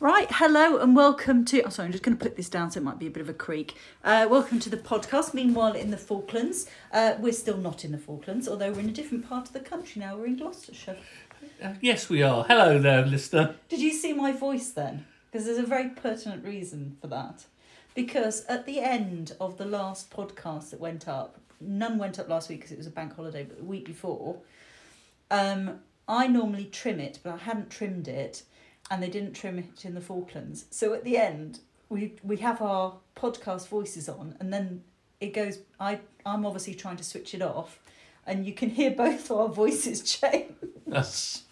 Right, hello and welcome to. Oh, sorry, I'm just going to put this down so it might be a bit of a creak. Uh, welcome to the podcast. Meanwhile, in the Falklands, uh, we're still not in the Falklands, although we're in a different part of the country now. We're in Gloucestershire. Uh, yes, we are. Hello there, listener. Did you see my voice then? Because there's a very pertinent reason for that. Because at the end of the last podcast that went up, none went up last week because it was a bank holiday, but the week before, um, I normally trim it, but I hadn't trimmed it, and they didn't trim it in the Falklands. So at the end, we we have our podcast voices on, and then it goes. I I'm obviously trying to switch it off, and you can hear both our voices change That's-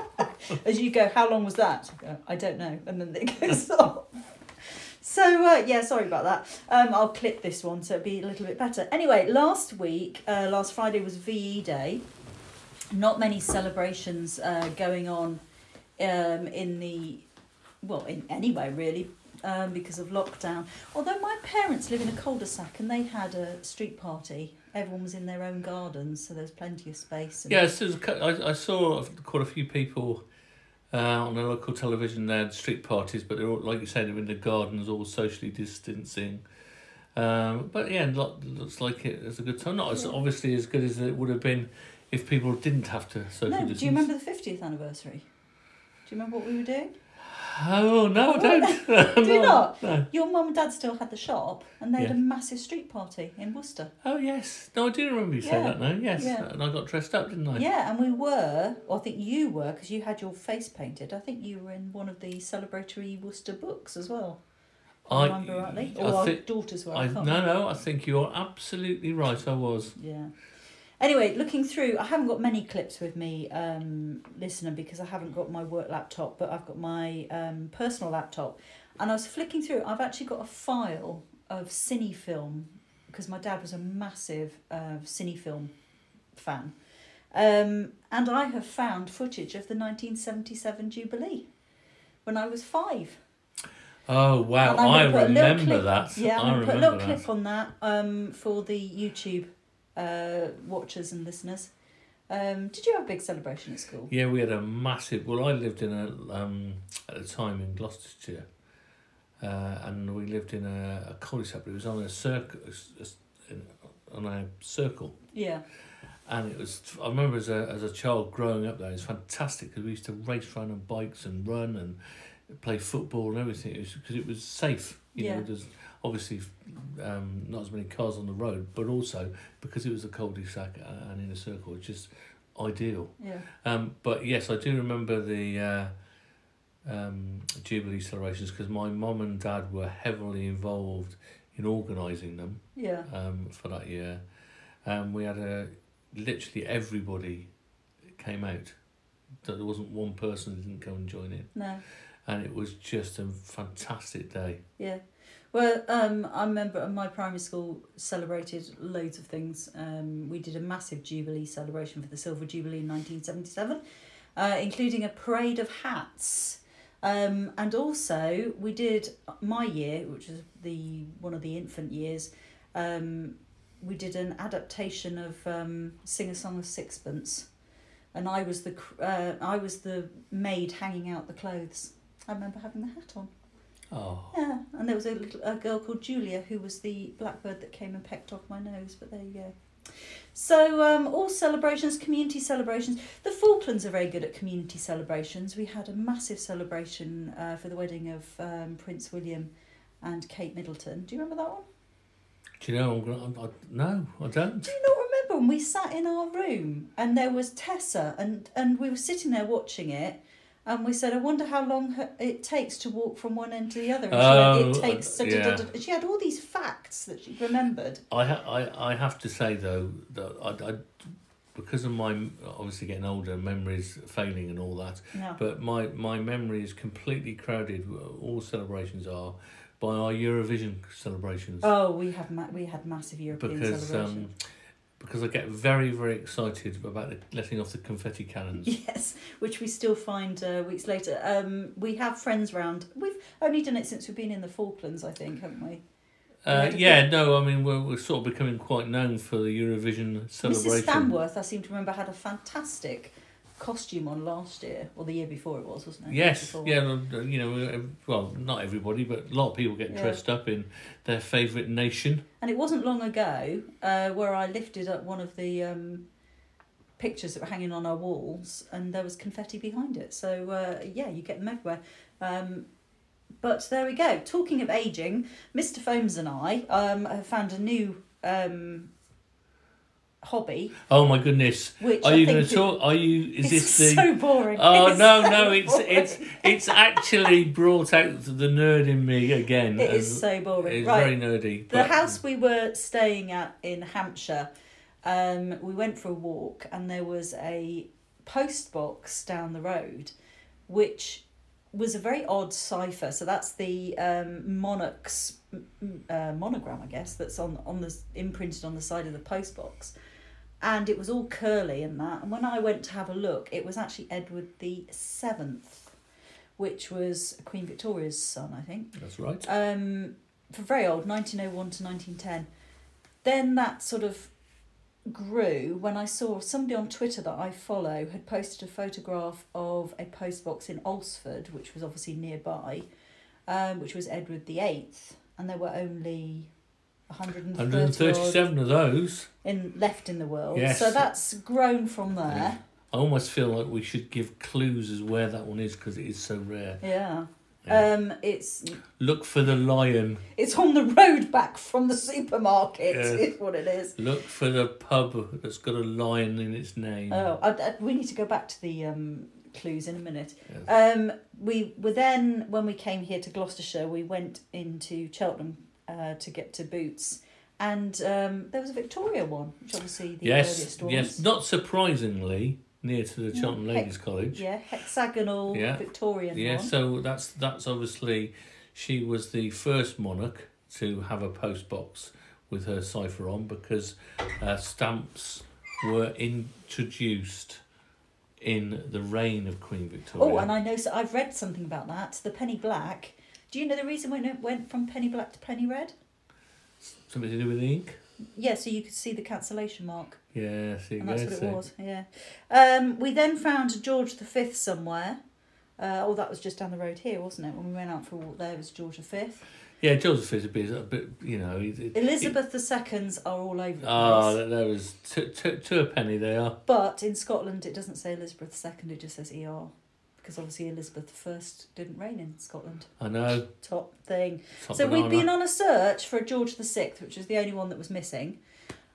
as you go. How long was that? I go, I don't know, and then it goes off. So uh, yeah, sorry about that. Um, I'll clip this one so it'll be a little bit better. Anyway, last week, uh, last Friday was VE Day. Not many celebrations uh, going on um, in the well in anyway really um, because of lockdown. Although my parents live in a cul-de-sac and they had a street party. Everyone was in their own gardens, so there's plenty of space. And yes, there's a I, I saw quite a few people uh, on the local television. They had street parties, but they're all, like you said, they're in the gardens, all socially distancing. Um, but yeah, lo- looks like it was a good time. Not as obviously as good as it would have been if people didn't have to social No, distance. do you remember the 50th anniversary? Do you remember what we were doing? Oh no, I don't. Do you No, not? No. Your mum and dad still had the shop and they had Yeah. a massive street party in Worcester. Oh yes, no, I do remember you saying Yeah. that now. Yes, Yeah. and I got dressed up, didn't I? Yeah, and we were, or I think you were, because you had your face painted. I think you were in one of the celebratory Worcester books as well. I, I- remember rightly. I Or our thi- daughters were. I, I, no, no, I think you are absolutely right. I was. Yeah. Anyway, looking through, I haven't got many clips with me, um, listener, because I haven't got my work laptop, but I've got my um, personal laptop. And I was flicking through, I've actually got a file of cine film, because my dad was a massive uh, cine film fan. Um, and I have found footage of the 1977 Jubilee when I was five. Oh wow, I'm I gonna put a little remember clip- that. Yeah, I I'm to put a little clip on that um, for the YouTube uh, watchers and listeners. Um, did you have a big celebration at school? Yeah, we had a massive. Well, I lived in a um at the time in Gloucestershire, uh, and we lived in a, a cul-de-sac. But it was on a circle, on a circle, Yeah. and it was. I remember as a as a child growing up there, it was fantastic because we used to race around on bikes and run and play football and everything. It was because it was safe. You Yeah. know, there's obviously um, not as many cars on the road, but also because it was a cul-de-sac and in a circle, it's just ideal. Yeah. Um, but yes, I do remember the uh, um, Jubilee celebrations because my mum and dad were heavily involved in organising them Yeah. um, for that year. Um, we had a literally everybody came out. That There wasn't one person who didn't come and join in, No. and it was just a fantastic day. Yeah. Well, um, I remember my primary school celebrated loads of things. Um, we did a massive Jubilee celebration for the Silver Jubilee in 1977, uh, including a parade of hats. Um, and also, we did my year, which was the one of the infant years. Um, we did an adaptation of um, "Sing a Song of Sixpence," and I was the uh, I was the maid hanging out the clothes. I remember having the hat on. Oh, Yeah, and there was a little a girl called Julia who was the blackbird that came and pecked off my nose. But there you go. So um, all celebrations, community celebrations. The Falklands are very good at community celebrations. We had a massive celebration uh, for the wedding of um, Prince William and Kate Middleton. Do you remember that one? do you know? I'm gonna, I, I, no, I don't. Do you not remember when we sat in our room and there was Tessa and and we were sitting there watching it. And we said, I wonder how long her, it takes to walk from one end to the other. And she went, Oh, it takes. uh, da- da- da- yeah. da- She had all these facts that she remembered. I, ha- I I have to say though that I, I because of my obviously getting older, memories failing and all that. Yeah. But my my memory is completely crowded. All celebrations are by our Eurovision celebrations Oh, we have ma- we had massive European because celebration. um, because I get very very excited about the, letting off the confetti cannons. Yes, which we still find uh, weeks later. Um, we have friends round. We've only done it since we've been in the Falklands, I think, haven't we? Uh, yeah, no, I mean we're, we're sort of becoming quite known for the Eurovision celebration. Mrs. Stanworth, I seem to remember, had a fantastic costume on last year or the year before it was, wasn't it? Yes, yeah, you know, uh, well, not everybody, but a lot of people get Yeah. dressed up in their favourite nation. And it wasn't long ago uh, where I lifted up one of the um, pictures that were hanging on our walls, and there was confetti behind it. So uh, yeah, you get them everywhere. Um, but there we go. Talking of aging, Mr. Foams and I um, have found a new um, hobby, Oh my goodness! which Are I you going to talk? Are you? Is this the? so boring. Oh It's no, so no! It's boring. it's it's actually brought out the nerd in me again. It is so boring. It's right. very nerdy. The but- house we were staying at in Hampshire, um, we went for a walk and there was a post box down the road, which was a very odd cipher. So that's the um, monarch's uh, monogram, I guess, that's on on the imprinted on the side of the post box, and it was all curly and that. And when I went to have a look, it was actually Edward the Seventh, which was Queen Victoria's son, I think That's right. um, for very old, 1901 to 1910. Then that sort of grew when I saw somebody on Twitter that I follow had posted a photograph of a postbox in Alsford, which was obviously nearby, um, which was Edward the Eighth, and there were only 130 odd 137 of those. in left in the world. Yes. So that's grown from there. I almost feel like we should give clues as where that one is because it is so rare. Yeah. Yeah. Um, it's Look for the lion. it's on the road back from the supermarket. Yeah. Is what it is. Look for the pub that's got a lion in its name. Oh, I, I, we need to go back to the um, clues in a minute. Yes. Um, we were then when we came here to Gloucestershire, we went into Cheltenham uh, to get to Boots, and um, there was a Victoria one, which obviously the yes, earliest ones. yes. Not surprisingly, near to the Yeah, Cheltenham heck- Ladies College. Yeah, hexagonal Yeah. Victorian Yeah, one. so that's that's obviously she was the first monarch to have a post box with her cipher on because uh, stamps were introduced in the reign of Queen Victoria. Oh, and I know. So I've read something about that. The penny black. Do you know the reason when it went from penny black to penny red? Something to do with the ink. Yeah, so you could see the cancellation mark. Yeah, see, and that's what it was. Yeah. Um, we then found George the Fifth somewhere. Uh, oh, that was just down the road here, wasn't it? When we went out for a walk, there was George the Fifth. Yeah, Joseph is a bit, a bit you know. It, Elizabeth the Seconds are all over the place. Oh, there- was to, to, to a penny they are. But in Scotland, it doesn't say Elizabeth II; it just says ER, because obviously Elizabeth I didn't reign in Scotland. I know. Top thing. Top so banana. been on a search for a George the Sixth, which was the only one that was missing.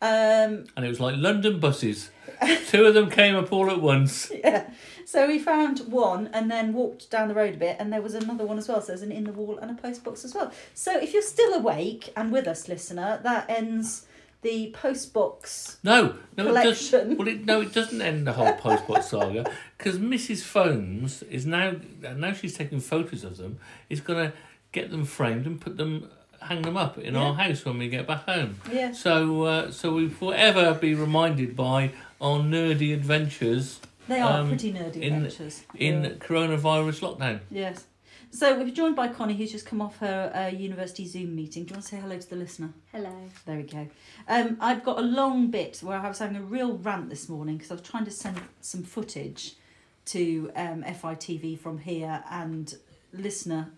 Um, And it was like London buses. Two of them came up all at once. yeah. So we found one and then walked down the road a bit, and there was another one as well. So there's an in the wall and a post box as well. So if you're still awake and with us, listener, that ends the post box No, no, it doesn't. Well, it, no, it doesn't end the whole postbox saga because Mrs. Phones is now now she's taking photos of them. Is gonna get them framed and put them, hang them up in our house when we get back home. Yeah. So, uh, so we forever be reminded by our nerdy adventures They are Um, pretty nerdy in- adventures. in Yeah. coronavirus lockdown. Yes. So we're joined by Connie, who's just come off her uh, university Zoom meeting. Do you want to say hello to the listener? Hello. There we go. Um, I've got a long bit where I was having a real rant this morning because I was trying to send some footage to um, FITV from here, and listener,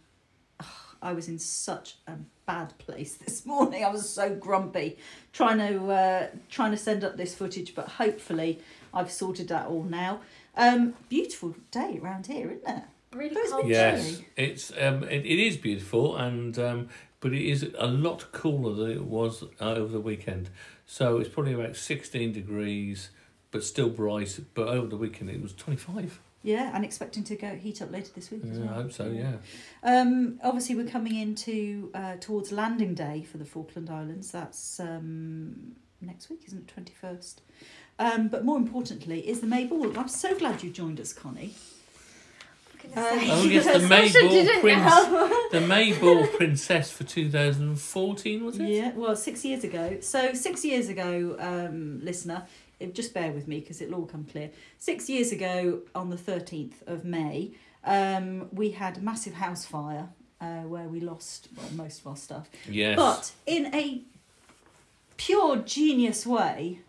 I was in such a bad place this morning. I was so grumpy trying to uh, trying to send up this footage, but hopefully I've sorted that all now. Um, beautiful day around here, isn't it? Really But it's cold. Yes, it's um, it, it is beautiful, and um, but it is a lot cooler than it was uh, over the weekend. So it's probably about sixteen degrees, but still bright. But over the weekend it was twenty five. Yeah, and expecting to go heat up later this week as Yeah, well. I hope so. Yeah. Um, obviously, we're coming into uh, towards landing day for the Falkland Islands. That's um, next week, isn't it? Twenty first. Um, but more importantly, is the May Ball. I'm so glad you joined us, Connie. I'm gonna Um, Oh, yes, the because May Ball Prince. The Mayball Princess for two thousand and fourteen was it? Yeah, well, six years ago. So six years ago, um, listener, it, just bear with me because it'll all come clear. Six years ago, on the thirteenth of May, um, we had a massive house fire uh, where we lost well, most of our stuff. Yes. But in a pure genius way,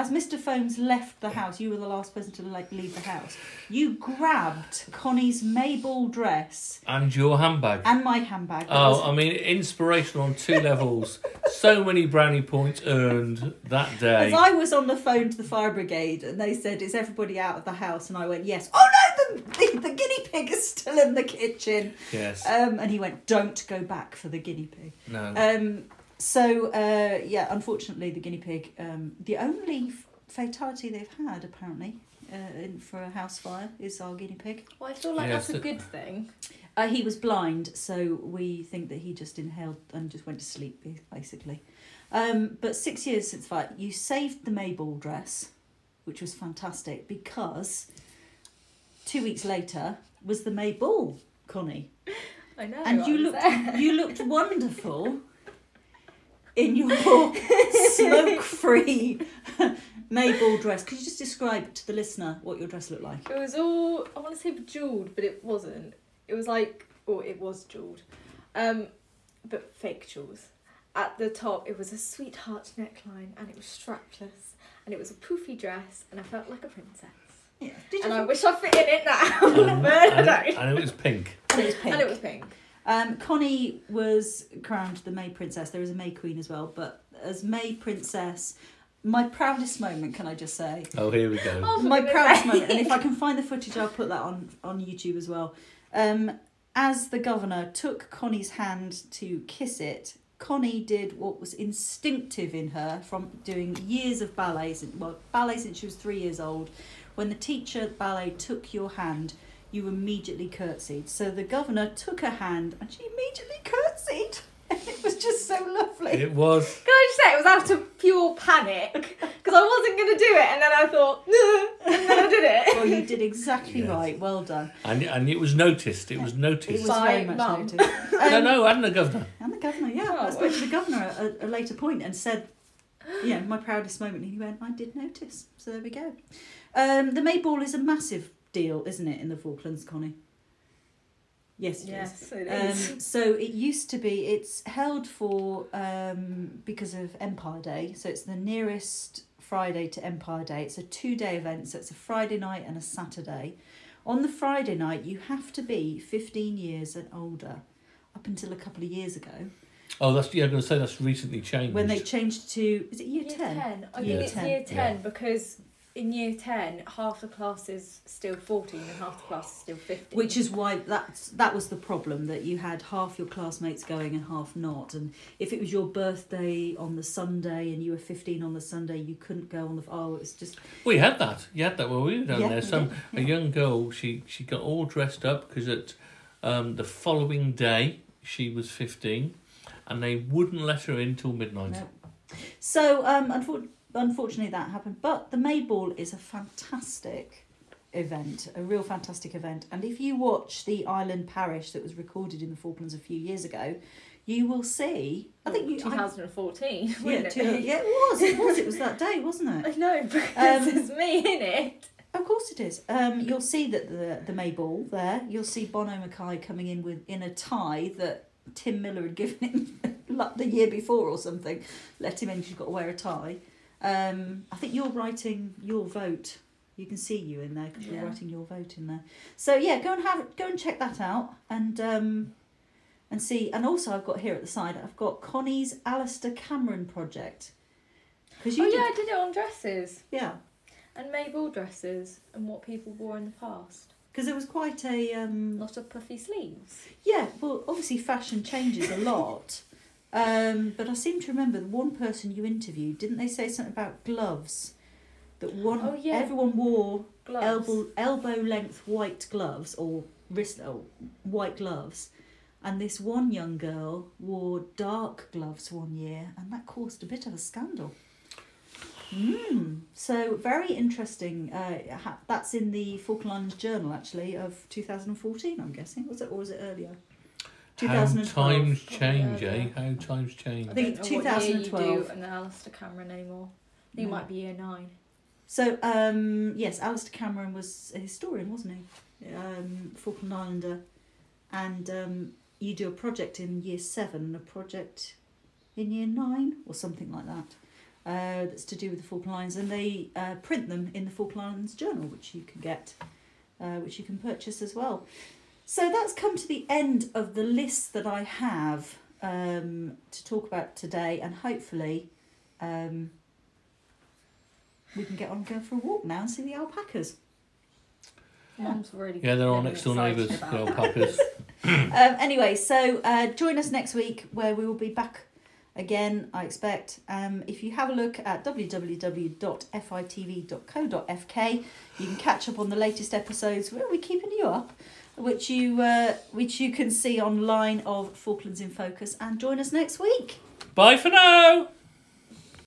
as Mr. Foames left the house, you were the last person to like leave the house. You grabbed Connie's Mayball dress And your handbag. and my handbag. Oh, was- I mean, inspirational on two levels. so many brownie points earned that day. As I was on the phone to the fire brigade and they said, Is everybody out of the house? And I went, Yes. Oh no, the, the, the guinea pig is still in the kitchen. Yes. Um, and he went, Don't go back for the guinea pig. no. Um, so, uh, yeah, unfortunately, the guinea pig, um, the only fatality they've had, apparently, uh, in, for a house fire is our guinea pig. Well, I feel like Yes, that's a good thing. Uh, he was blind, so we think that he just inhaled and just went to sleep, basically. Um, but six years since that, you saved the Mayball dress, which was fantastic because two weeks later was the Mayball, Connie. I know. and I you was looked, you looked wonderful in your smoke free Mayball dress. Could you just describe to the listener what your dress looked like? It was all I want to say bejeweled, but it wasn't. It was like, oh, it was jeweled, um, but fake jewels. At the top, it was a sweetheart neckline, and it was strapless, and it was a poofy dress, and I felt like a princess. Yeah. Did And I wish I fit in it now, and, I and, and it was pink. And it was pink. And it was pink. Um, Connie was crowned the May Princess. There is a May Queen as well, but as May Princess, my proudest moment, can I just say? Oh, here we go. Oh, my proudest moment, and if I can find the footage, I'll put that on on YouTube as well. Um, as the governor took Connie's hand to kiss it, Connie did what was instinctive in her from doing years of ballet, since, well, ballet since she was three years old. When the teacher ballet took your hand, you immediately curtsied. So the governor took her hand and she immediately curtsied. it was just so lovely. It was. Can I just say it was out of pure panic because I wasn't going to do it, and then I thought, "No," and then I did it. well, you did exactly Yes. right. Well done. And, and it was noticed. It was It noticed. was By very much mum. noted. no, Um, no, and the governor. And the governor, yeah. I Oh. spoke to the governor at a, a later point and said, yeah, my proudest moment. And he went, I did notice. So there we go. Um, the Mayball is a massive deal, isn't it, in the Falklands, Connie? Yes, it is. Yes, it is. Um, so it used to be, it's held for, um, because of Empire Day. So it's the nearest Friday to Empire Day. It's a two day event. So it's a Friday night and a Saturday. On the Friday night, you have to be 15 years and older. Up until a couple of years ago, Oh, that's yeah. I'm going to say that's recently changed. when they changed to is it year, Year 10? 10. I Year think it's year 10 yeah. because in year 10, half the class is still 14 and half the class is still 15. Which is why that's that was the problem that you had half your classmates going and half not. And if it was your birthday on the Sunday and you were 15 on the Sunday, you couldn't go on the oh, it was just We had that. You had that when we were down Yeah, there. we Some did, a young girl. She she got all dressed up because at um, the following day she was fifteen, and they wouldn't let her in till midnight. No. So, um, unfor- unfortunately, that happened. But the May Ball is a fantastic event, a real fantastic event. And if you watch the Island Parish that was recorded in the Falklands a few years ago, you will see. I think you. I, 2014. yeah, wouldn't two- it yeah, it was. It was. It was that day, wasn't it? I know, because Um, it's me in it. Of course it is. Um, you'll see that the the May Ball there. You'll see Bono Mackay coming in with in a tie that Tim Miller had given him the year before or something. Let him in. You've got to wear a tie. Um, I think you're writing your vote. You can see you in there because you're writing your vote in there. So yeah, go and have go and check that out and um, and see. And also, I've got here at the side. I've got Connie's Alistair Cameron project. Because you Oh, did, yeah, I did it on dresses yeah. and Mayball dresses and what people wore in the past. Because it was quite a um, Lot of puffy sleeves. Yeah, well, obviously fashion changes a lot. Um, but I seem to remember the one person you interviewed, didn't they say something about gloves? That one Oh, yeah. everyone wore Gloves. elbow elbow length white gloves or wrist oh, white gloves. And this one young girl wore dark gloves one year, and that caused a bit of a scandal. Mm. So very interesting. Uh, ha- that's in the Falkland Islands Journal, actually, of 2014. I'm guessing was it or was it earlier? How times Probably change, earlier. eh? How times change. I I think don't what year you 2012. do an Alistair Cameron anymore. I think No. it might be year nine. So um, yes, Alistair Cameron was a historian, wasn't he? Um, Falkland Islander, and um, you do a project in year seven and a project in year nine or something like that. uh, that's to do with the Falkland Islands, and they uh, print them in the Falkland Islands Journal, which you can get, uh, which you can purchase as well. So that's come to the end of the list that I have um, to talk about today, and hopefully um, we can get on and go for a walk now and see the alpacas. Mum's really Yeah, they're our next door neighbours, about the alpacas. um, anyway, so uh, join us next week where we will be back again, I expect. Um, if you have a look at www.fitv.co.fk, you can catch up on the latest episodes. Where are we keeping you up? Which you uh, which you can see online of Falklands in Focus, and join us next week. Bye for now!